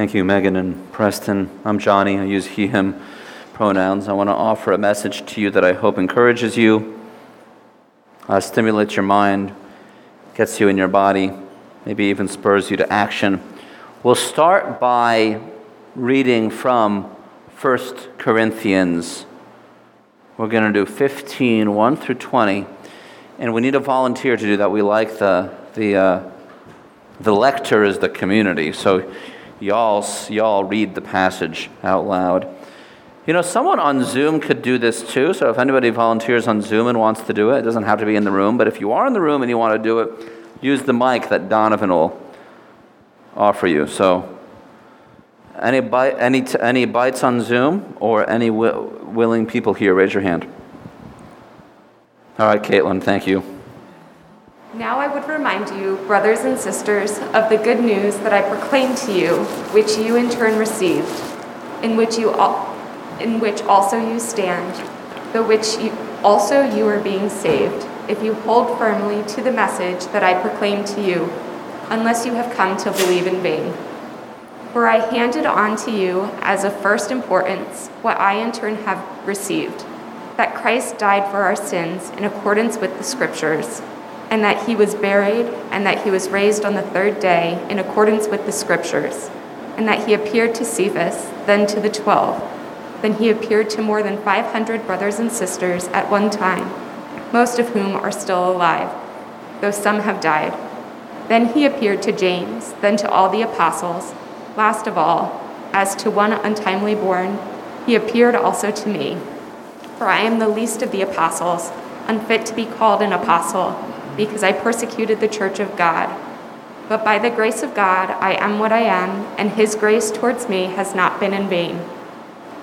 Thank you, Megan and Preston. I'm Johnny. I use he, him pronouns. I want to offer a message to you that I hope encourages you, uh, stimulates your mind, gets you in your body, maybe even spurs you to action. We'll start by reading from 1 Corinthians. We're going to do 15, 1 through 20. And we need a volunteer to do that. We like the, the, uh, the lector is the community. So y'all, y'all read the passage out loud. You know, someone on Zoom could do this too. So if anybody volunteers on Zoom and wants to do it, it doesn't have to be in the room. But if you are in the room and you want to do it, use the mic that Donovan will offer you. So any, bite, any, any bites on Zoom or any wi- willing people here? Raise your hand. All right, Caitlin, thank you. Now I would remind you, brothers and sisters, of the good news that I proclaimed to you, which you in turn received, in which you al- in which also you stand, though which you, also you are being saved, if you hold firmly to the message that I proclaimed to you, unless you have come to believe in vain. For I handed on to you as of first importance what I in turn have received that Christ died for our sins in accordance with the Scriptures, and that he was buried, and that he was raised on the third day in accordance with the Scriptures, and that he appeared to Cephas, then to the twelve. Then he appeared to more than 500 brothers and sisters at one time, most of whom are still alive, though some have died. Then he appeared to James, then to all the apostles. Last of all, as to one untimely born, he appeared also to me. For I am the least of the apostles, unfit to be called an apostle, because I persecuted the church of God. But by the grace of God, I am what I am, and his grace towards me has not been in vain.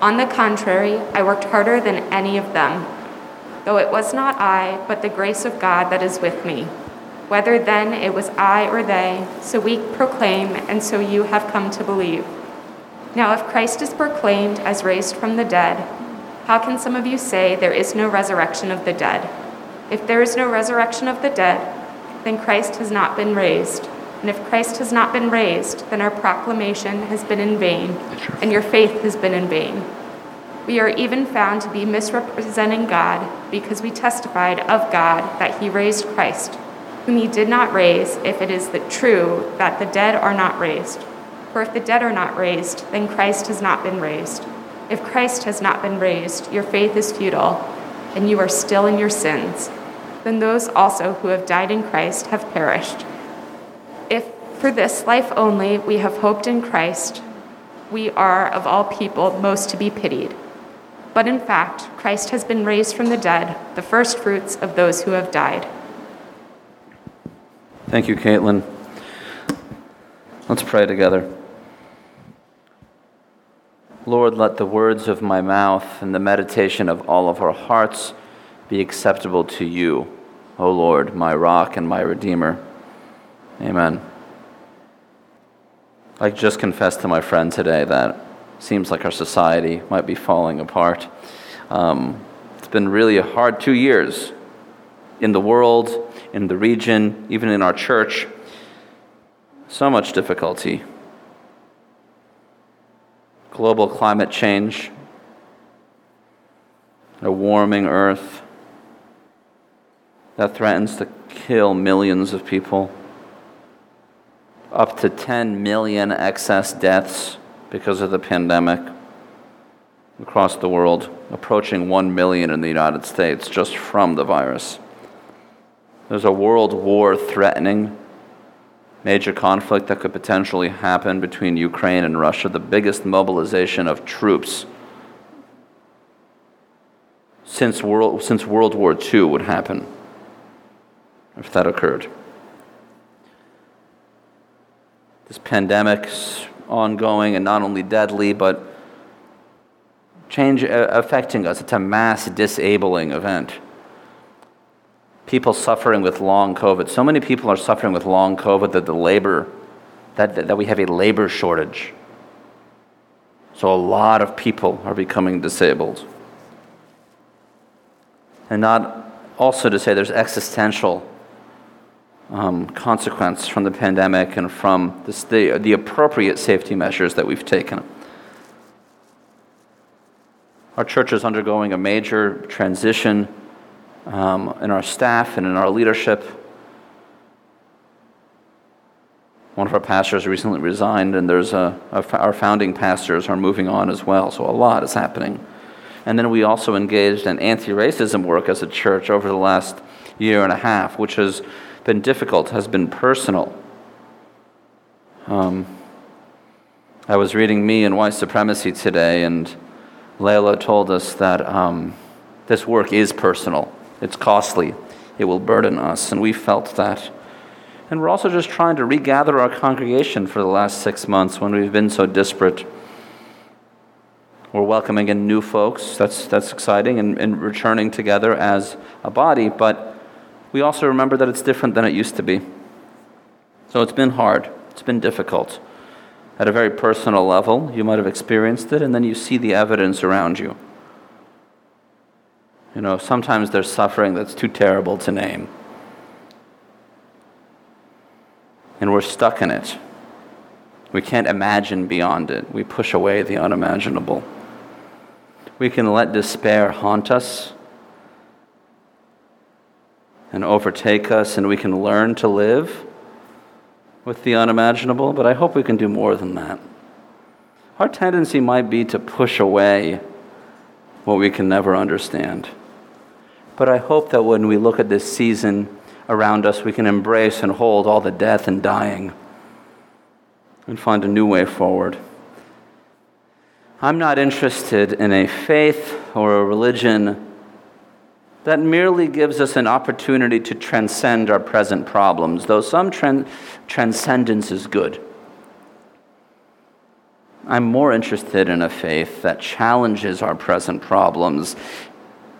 On the contrary, I worked harder than any of them, though it was not I, but the grace of God that is with me. Whether then it was I or they, so we proclaim, and so you have come to believe. Now, if Christ is proclaimed as raised from the dead, how can some of you say there is no resurrection of the dead? If there is no resurrection of the dead, then Christ has not been raised. And if Christ has not been raised, then our proclamation has been in vain, and your faith has been in vain. We are even found to be misrepresenting God because we testified of God that he raised Christ whom he did not raise, if it is the true that the dead are not raised. For if the dead are not raised, then Christ has not been raised. If Christ has not been raised, your faith is futile, and you are still in your sins. Then those also who have died in Christ have perished. If for this life only we have hoped in Christ, we are of all people most to be pitied. But in fact, Christ has been raised from the dead, the first fruits of those who have died. Thank you, Caitlin. Let's pray together. Lord, let the words of my mouth and the meditation of all of our hearts be acceptable to you, O Lord, my rock and my redeemer. Amen. I just confessed to my friend today that seems like our society might be falling apart. Um, it's been really a hard two years in the world in the region, even in our church. So much difficulty. Global climate change, a warming earth that threatens to kill millions of people, up to 10 million excess deaths because of the pandemic across the world, approaching 1 million in the United States just from the virus. There's a world war threatening, major conflict that could potentially happen between Ukraine and Russia, the biggest mobilization of troops since World, since World War II would happen, if that occurred. This pandemic's ongoing and not only deadly, but change uh, affecting us. It's a mass disabling event people suffering with long COVID. So many people are suffering with long COVID that the labor, that, that, that we have a labor shortage. So a lot of people are becoming disabled. And not also to say there's existential um, consequence from the pandemic and from this, the, the appropriate safety measures that we've taken. Our church is undergoing a major transition um, in our staff and in our leadership. One of our pastors recently resigned, and there's a, a, our founding pastors are moving on as well, so a lot is happening. And then we also engaged in anti racism work as a church over the last year and a half, which has been difficult, has been personal. Um, I was reading Me and White Supremacy today, and Layla told us that um, this work is personal. It's costly. It will burden us, and we felt that. And we're also just trying to regather our congregation for the last six months when we've been so disparate. We're welcoming in new folks. That's, that's exciting, and, and returning together as a body, but we also remember that it's different than it used to be. So it's been hard, it's been difficult. At a very personal level, you might have experienced it, and then you see the evidence around you. You know, sometimes there's suffering that's too terrible to name. And we're stuck in it. We can't imagine beyond it. We push away the unimaginable. We can let despair haunt us and overtake us, and we can learn to live with the unimaginable, but I hope we can do more than that. Our tendency might be to push away what we can never understand. But I hope that when we look at this season around us, we can embrace and hold all the death and dying and find a new way forward. I'm not interested in a faith or a religion that merely gives us an opportunity to transcend our present problems, though some tran- transcendence is good. I'm more interested in a faith that challenges our present problems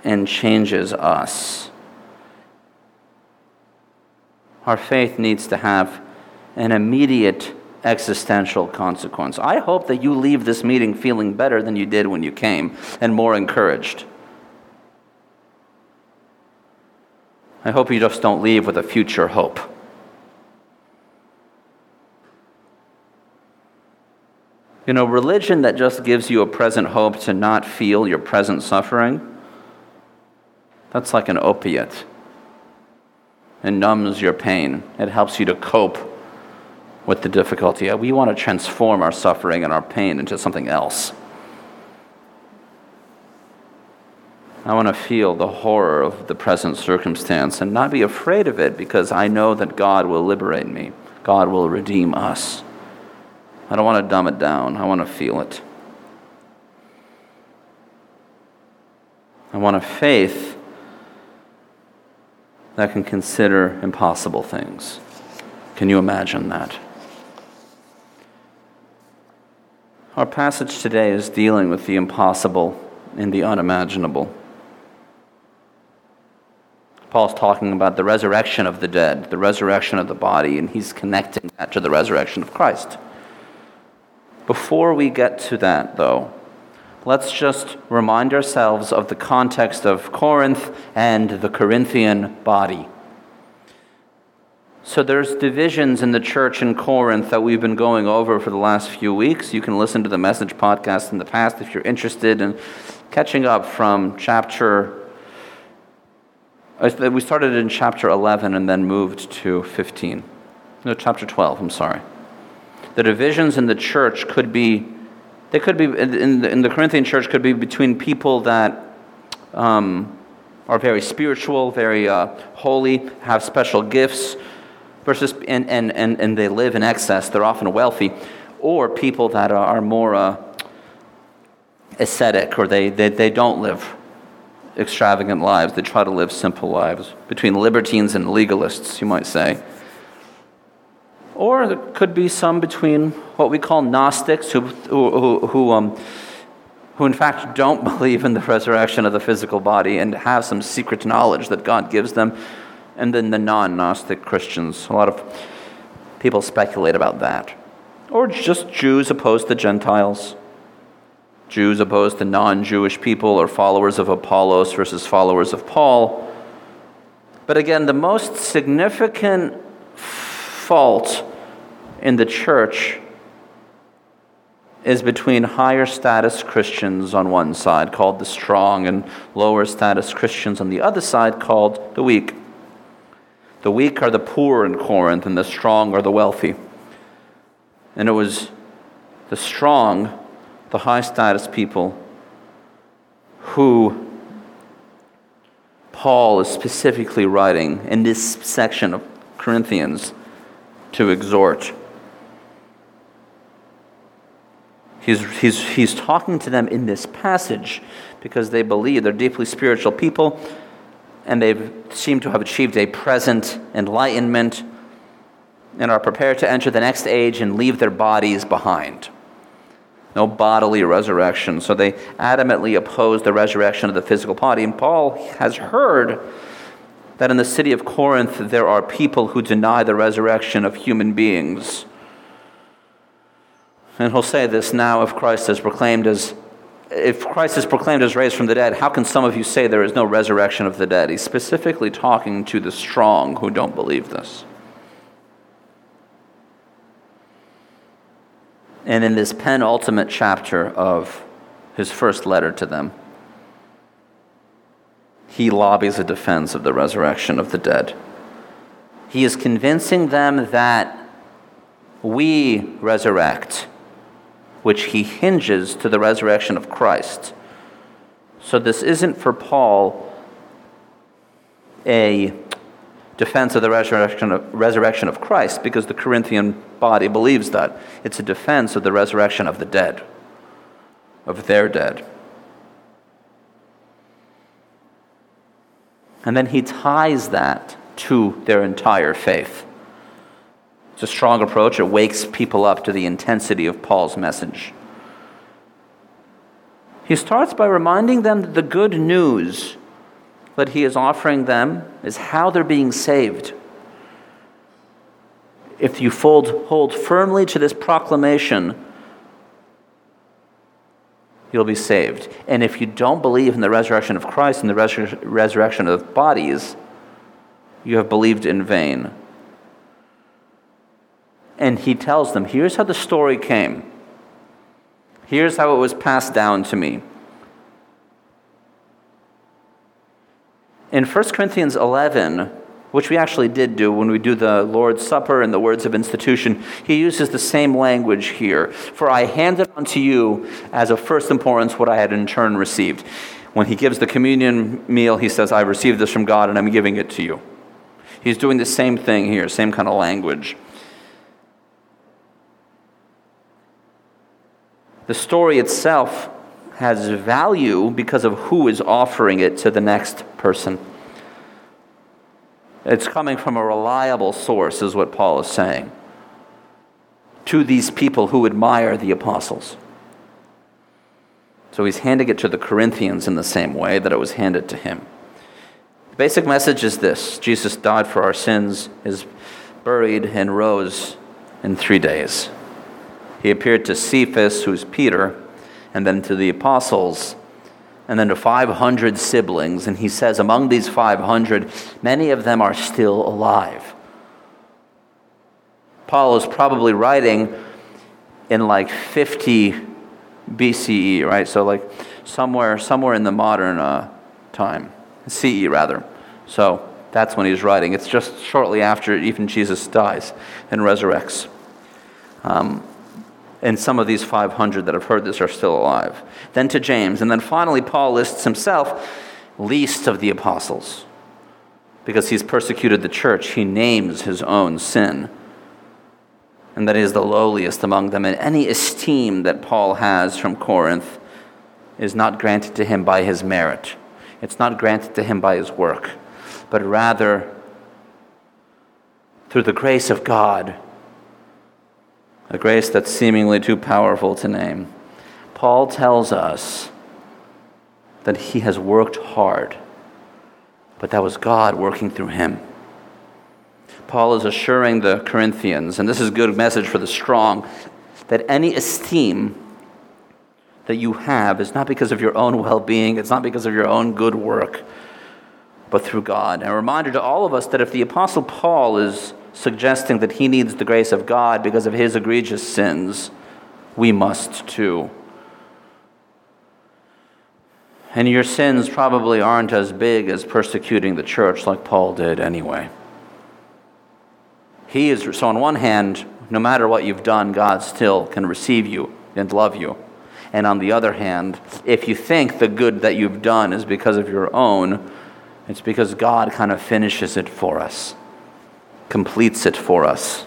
and changes us. Our faith needs to have an immediate existential consequence. I hope that you leave this meeting feeling better than you did when you came and more encouraged. I hope you just don't leave with a future hope. You know, religion that just gives you a present hope to not feel your present suffering that's like an opiate. It numbs your pain, it helps you to cope with the difficulty. We want to transform our suffering and our pain into something else. I want to feel the horror of the present circumstance and not be afraid of it because I know that God will liberate me. God will redeem us. I don't want to dumb it down. I want to feel it. I want a faith that can consider impossible things. Can you imagine that? Our passage today is dealing with the impossible and the unimaginable. Paul's talking about the resurrection of the dead, the resurrection of the body, and he's connecting that to the resurrection of Christ. Before we get to that, though, let's just remind ourselves of the context of Corinth and the Corinthian body. So there's divisions in the church in Corinth that we've been going over for the last few weeks. You can listen to the message podcast in the past if you're interested in catching up from chapter we started in chapter 11 and then moved to 15. No, chapter 12, I'm sorry. The divisions in the church could be they could be in the, in the Corinthian church could be between people that um, are very spiritual, very uh, holy, have special gifts, versus and, and, and, and they live in excess. They're often wealthy, or people that are more uh, ascetic, or they, they, they don't live extravagant lives. They try to live simple lives. Between libertines and legalists, you might say. Or there could be some between what we call Gnostics, who, who, who, um, who in fact don't believe in the resurrection of the physical body and have some secret knowledge that God gives them, and then the non Gnostic Christians. A lot of people speculate about that. Or just Jews opposed to Gentiles. Jews opposed to non Jewish people, or followers of Apollos versus followers of Paul. But again, the most significant fault in the church is between higher status Christians on one side, called the strong, and lower status Christians on the other side, called the weak. The weak are the poor in Corinth, and the strong are the wealthy. And it was the strong, the high status people, who Paul is specifically writing in this section of Corinthians to exhort. He's, he's, he's talking to them in this passage because they believe they're deeply spiritual people and they seem to have achieved a present enlightenment and are prepared to enter the next age and leave their bodies behind. No bodily resurrection. So they adamantly oppose the resurrection of the physical body. And Paul has heard that in the city of Corinth there are people who deny the resurrection of human beings. And he'll say this now if Christ is proclaimed as if Christ is proclaimed as raised from the dead, how can some of you say there is no resurrection of the dead? He's specifically talking to the strong who don't believe this. And in this penultimate chapter of his first letter to them, he lobbies a defense of the resurrection of the dead. He is convincing them that we resurrect which he hinges to the resurrection of Christ. So this isn't for Paul a defense of the resurrection of, resurrection of Christ because the Corinthian body believes that. It's a defense of the resurrection of the dead, of their dead. And then he ties that to their entire faith. It's a strong approach. It wakes people up to the intensity of Paul's message. He starts by reminding them that the good news that he is offering them is how they're being saved. If you fold, hold firmly to this proclamation, you'll be saved. And if you don't believe in the resurrection of Christ and the resur- resurrection of bodies, you have believed in vain and he tells them, Here's how the story came. Here's how it was passed down to me. In 1 Corinthians 11, which we actually did do when we do the Lord's Supper and the words of institution, he uses the same language here. For I handed unto you as of first importance what I had in turn received. When he gives the communion meal, he says, I received this from God and I'm giving it to you. He's doing the same thing here, same kind of language. The story itself has value because of who is offering it to the next person. It's coming from a reliable source, is what Paul is saying, to these people who admire the apostles. So he's handing it to the Corinthians in the same way that it was handed to him. The basic message is this Jesus died for our sins, is buried, and rose in three days. He appeared to Cephas, who's Peter, and then to the apostles, and then to 500 siblings. And he says, among these 500, many of them are still alive. Paul is probably writing in like 50 BCE, right? So like somewhere, somewhere in the modern uh, time, CE rather. So that's when he's writing. It's just shortly after even Jesus dies and resurrects. Um, and some of these 500 that have heard this are still alive. Then to James. And then finally, Paul lists himself least of the apostles. Because he's persecuted the church, he names his own sin. And that he is the lowliest among them. And any esteem that Paul has from Corinth is not granted to him by his merit, it's not granted to him by his work, but rather through the grace of God a grace that's seemingly too powerful to name. Paul tells us that he has worked hard, but that was God working through him. Paul is assuring the Corinthians, and this is a good message for the strong, that any esteem that you have is not because of your own well being, it's not because of your own good work, but through God. And a reminder to all of us that if the Apostle Paul is suggesting that he needs the grace of God because of his egregious sins, we must too. And your sins probably aren't as big as persecuting the church like Paul did anyway. He is, so on one hand, no matter what you've done, God still can receive you and love you. And on the other hand, if you think the good that you've done is because of your own, it's because God kind of finishes it for us, completes it for us.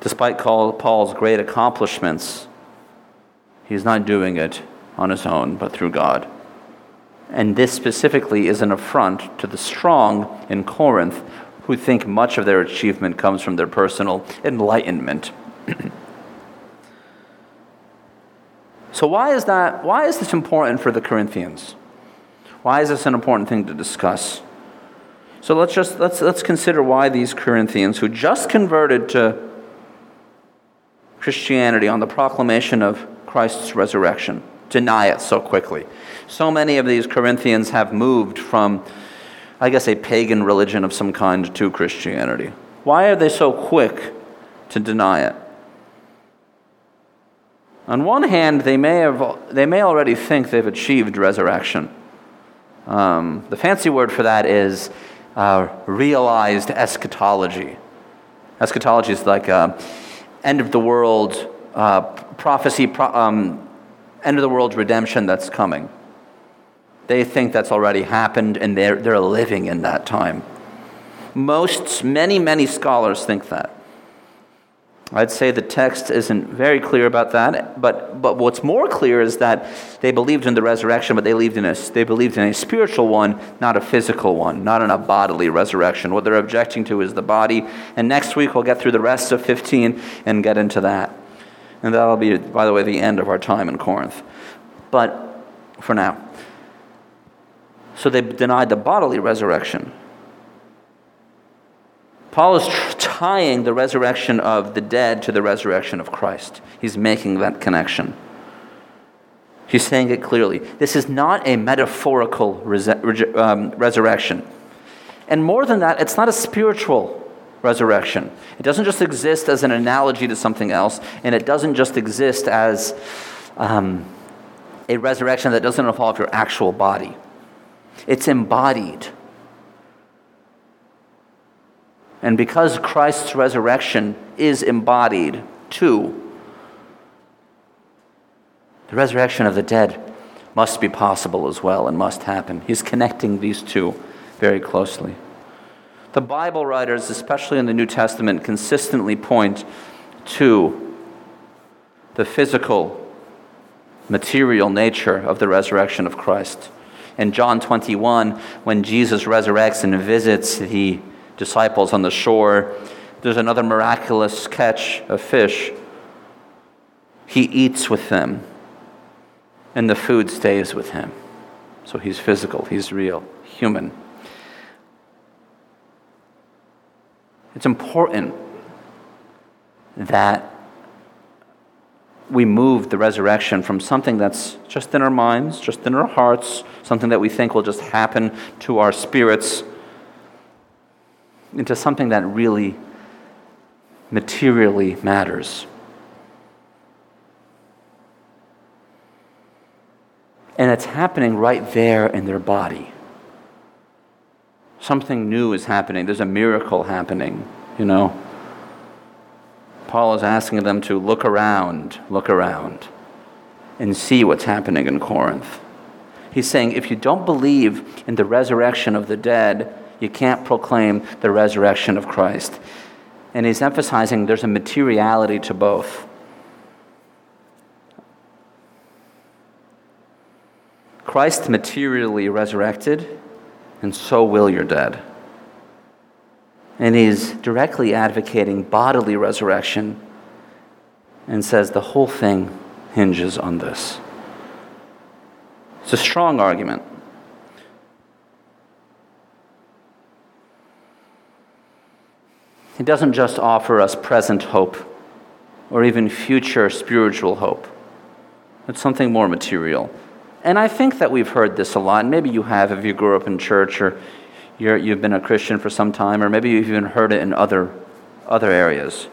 Despite Paul's great accomplishments, he's not doing it on his own, but through God. And this specifically is an affront to the strong in Corinth who think much of their achievement comes from their personal enlightenment. so why is that why is this important for the Corinthians? Why is this an important thing to discuss? So let's just let's let's consider why these Corinthians who just converted to Christianity on the proclamation of Christ's resurrection deny it so quickly. So many of these Corinthians have moved from I guess a pagan religion of some kind to Christianity. Why are they so quick to deny it? On one hand, they may, have, they may already think they've achieved resurrection. Um, the fancy word for that is uh, realized eschatology. Eschatology is like a end of the world uh, prophecy, pro- um, end of the world redemption that's coming. They think that's already happened and they're, they're living in that time. Most, many, many scholars think that. I'd say the text isn't very clear about that, but, but what's more clear is that they believed in the resurrection, but they believed, in a, they believed in a spiritual one, not a physical one, not in a bodily resurrection. What they're objecting to is the body. And next week we'll get through the rest of 15 and get into that. And that'll be, by the way, the end of our time in Corinth. But for now. So they denied the bodily resurrection. Paul is tying the resurrection of the dead to the resurrection of Christ. He's making that connection. He's saying it clearly. This is not a metaphorical um, resurrection. And more than that, it's not a spiritual resurrection. It doesn't just exist as an analogy to something else, and it doesn't just exist as um, a resurrection that doesn't involve your actual body. It's embodied. And because Christ's resurrection is embodied too, the resurrection of the dead must be possible as well and must happen. He's connecting these two very closely. The Bible writers, especially in the New Testament, consistently point to the physical, material nature of the resurrection of Christ in John 21, when Jesus resurrects and visits the disciples on the shore, there's another miraculous catch of fish. He eats with them, and the food stays with him. So he's physical, he's real, human. It's important that we move the resurrection from something that's just in our minds, just in our hearts, something that we think will just happen to our spirits, into something that really materially matters. And it's happening right there in their body. Something new is happening. There's a miracle happening, you know. Paul is asking them to look around, look around, and see what's happening in Corinth. He's saying if you don't believe in the resurrection of the dead, you can't proclaim the resurrection of Christ. And he's emphasizing there's a materiality to both. Christ materially resurrected, and so will your dead and he's directly advocating bodily resurrection and says the whole thing hinges on this. It's a strong argument. He doesn't just offer us present hope or even future spiritual hope. It's something more material. And I think that we've heard this a lot. Maybe you have if you grew up in church or you're, you've been a Christian for some time, or maybe you've even heard it in other, other areas.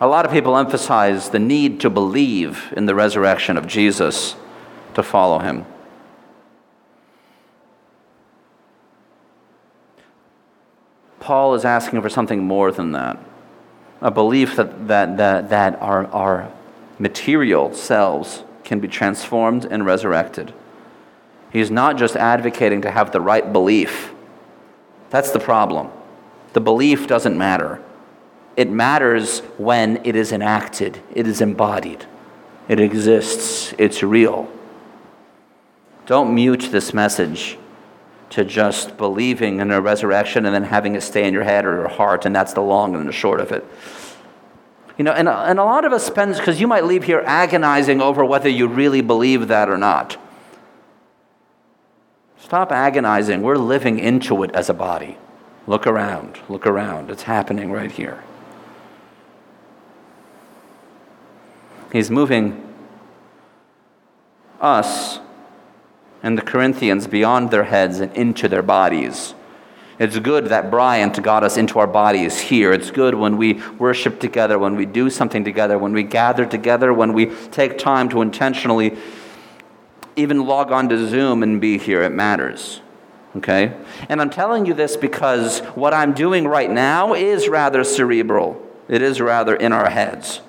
A lot of people emphasize the need to believe in the resurrection of Jesus to follow him. Paul is asking for something more than that a belief that, that, that, that our, our material selves can be transformed and resurrected. He's not just advocating to have the right belief. That's the problem. The belief doesn't matter. It matters when it is enacted, it is embodied, it exists, it's real. Don't mute this message to just believing in a resurrection and then having it stay in your head or your heart, and that's the long and the short of it. You know, and, and a lot of us spend, because you might leave here agonizing over whether you really believe that or not. Stop agonizing. We're living into it as a body. Look around, look around. It's happening right here. He's moving us and the Corinthians beyond their heads and into their bodies. It's good that Bryant got us into our bodies here. It's good when we worship together, when we do something together, when we gather together, when we take time to intentionally even log on to Zoom and be here. It matters. Okay? And I'm telling you this because what I'm doing right now is rather cerebral, it is rather in our heads.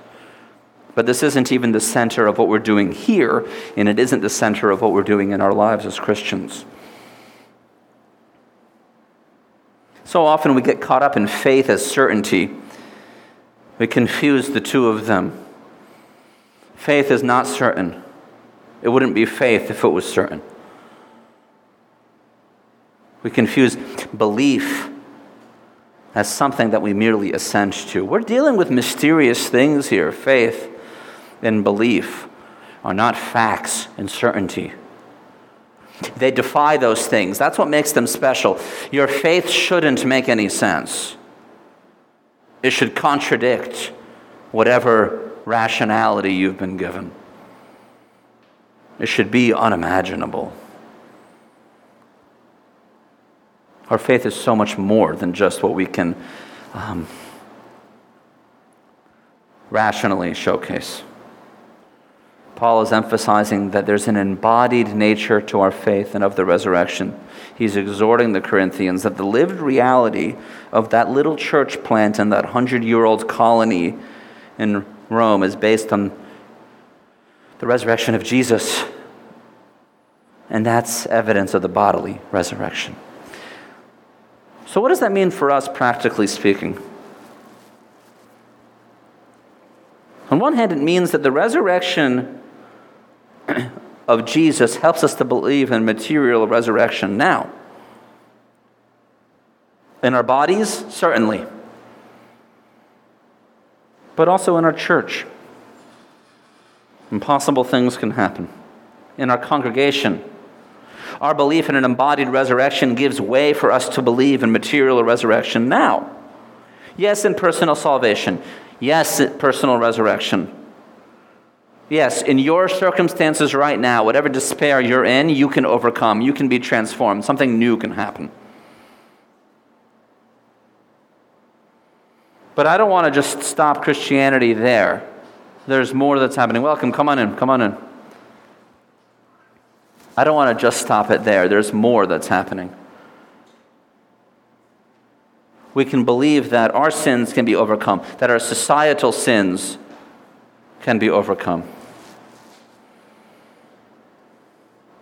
But this isn't even the center of what we're doing here, and it isn't the center of what we're doing in our lives as Christians. So often we get caught up in faith as certainty. We confuse the two of them. Faith is not certain. It wouldn't be faith if it was certain. We confuse belief as something that we merely assent to. We're dealing with mysterious things here. Faith and belief are not facts and certainty. They defy those things. That's what makes them special. Your faith shouldn't make any sense, it should contradict whatever rationality you've been given. It should be unimaginable. Our faith is so much more than just what we can um, rationally showcase. Paul is emphasizing that there's an embodied nature to our faith and of the resurrection. He's exhorting the Corinthians that the lived reality of that little church plant and that hundred year old colony in Rome is based on the resurrection of Jesus. And that's evidence of the bodily resurrection. So, what does that mean for us, practically speaking? On one hand, it means that the resurrection of Jesus helps us to believe in material resurrection now. In our bodies, certainly, but also in our church. Impossible things can happen. In our congregation, our belief in an embodied resurrection gives way for us to believe in material resurrection now. Yes, in personal salvation. Yes, personal resurrection. Yes, in your circumstances right now, whatever despair you're in, you can overcome. You can be transformed. Something new can happen. But I don't want to just stop Christianity there. There's more that's happening. Welcome, come on in, come on in. I don't want to just stop it there. There's more that's happening. We can believe that our sins can be overcome, that our societal sins can be overcome.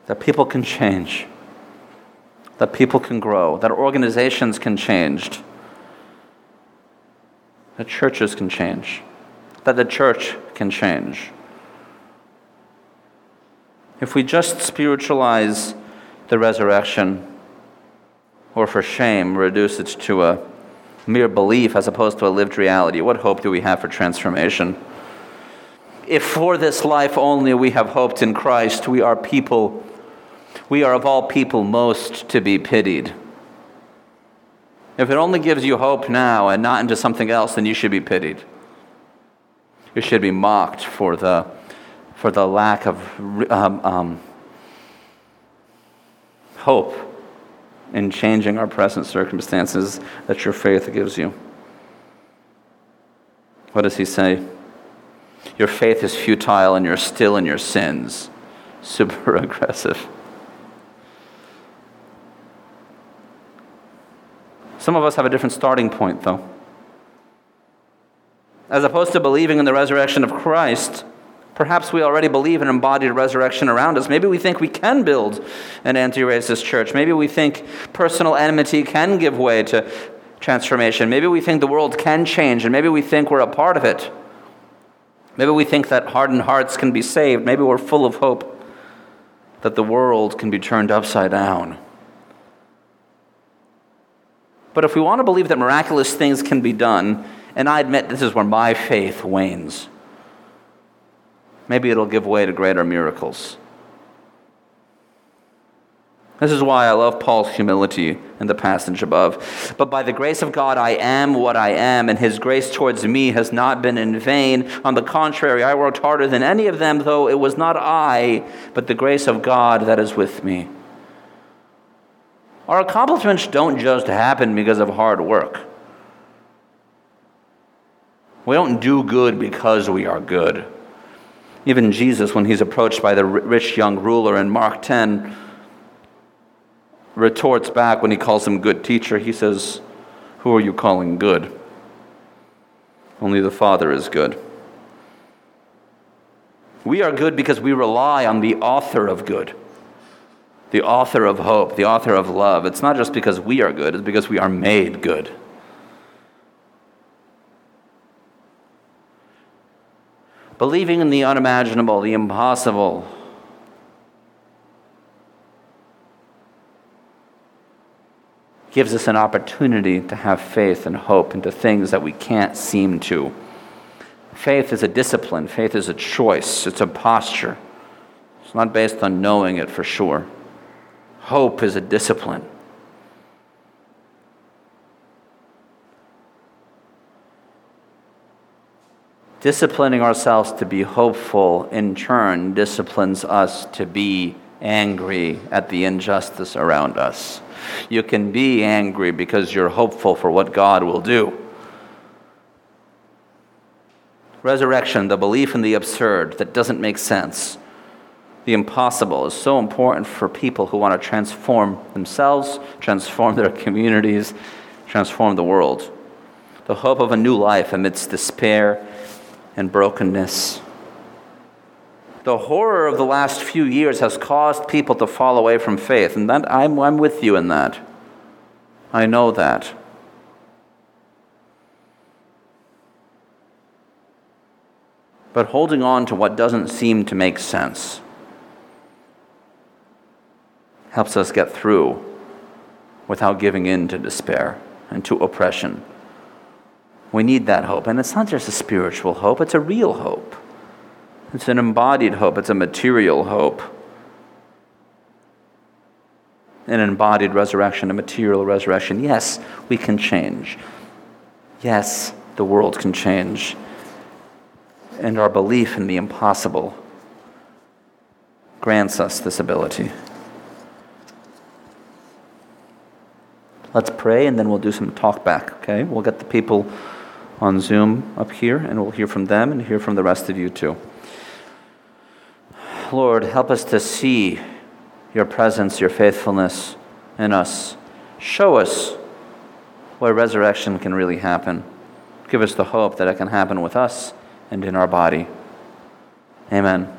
That people can change, that people can grow, that organizations can change, that churches can change, that the church can change. If we just spiritualize the resurrection, or for shame, reduce it to a mere belief as opposed to a lived reality, what hope do we have for transformation? If for this life only we have hoped in Christ, we are people we are of all people most to be pitied. If it only gives you hope now and not into something else, then you should be pitied. You should be mocked for the, for the lack of um, um, hope in changing our present circumstances that your faith gives you. What does he say? Your faith is futile and you're still in your sins. Super aggressive. Some of us have a different starting point, though. As opposed to believing in the resurrection of Christ, perhaps we already believe in embodied resurrection around us. Maybe we think we can build an anti racist church. Maybe we think personal enmity can give way to transformation. Maybe we think the world can change, and maybe we think we're a part of it. Maybe we think that hardened hearts can be saved. Maybe we're full of hope that the world can be turned upside down. But if we want to believe that miraculous things can be done, and I admit this is where my faith wanes, maybe it'll give way to greater miracles. This is why I love Paul's humility in the passage above. But by the grace of God, I am what I am, and his grace towards me has not been in vain. On the contrary, I worked harder than any of them, though it was not I, but the grace of God that is with me. Our accomplishments don't just happen because of hard work. We don't do good because we are good. Even Jesus, when he's approached by the rich young ruler in Mark 10, retorts back when he calls him good teacher. He says, Who are you calling good? Only the Father is good. We are good because we rely on the author of good, the author of hope, the author of love. It's not just because we are good, it's because we are made good. Believing in the unimaginable, the impossible, gives us an opportunity to have faith and hope into things that we can't seem to. Faith is a discipline, faith is a choice, it's a posture. It's not based on knowing it for sure. Hope is a discipline. Disciplining ourselves to be hopeful, in turn, disciplines us to be angry at the injustice around us. You can be angry because you're hopeful for what God will do. Resurrection, the belief in the absurd that doesn't make sense, the impossible, is so important for people who want to transform themselves, transform their communities, transform the world. The hope of a new life amidst despair and brokenness the horror of the last few years has caused people to fall away from faith. And that, I'm, I'm with you in that. I know that. But holding on to what doesn't seem to make sense helps us get through without giving in to despair and to oppression. We need that hope. And it's not just a spiritual hope, it's a real hope. It's an embodied hope, it's a material hope. An embodied resurrection, a material resurrection. Yes, we can change. Yes, the world can change. And our belief in the impossible grants us this ability. Let's pray and then we'll do some talk back, okay? We'll get the people on Zoom up here and we'll hear from them and hear from the rest of you too. Lord, help us to see your presence, your faithfulness in us. Show us where resurrection can really happen. Give us the hope that it can happen with us and in our body. Amen.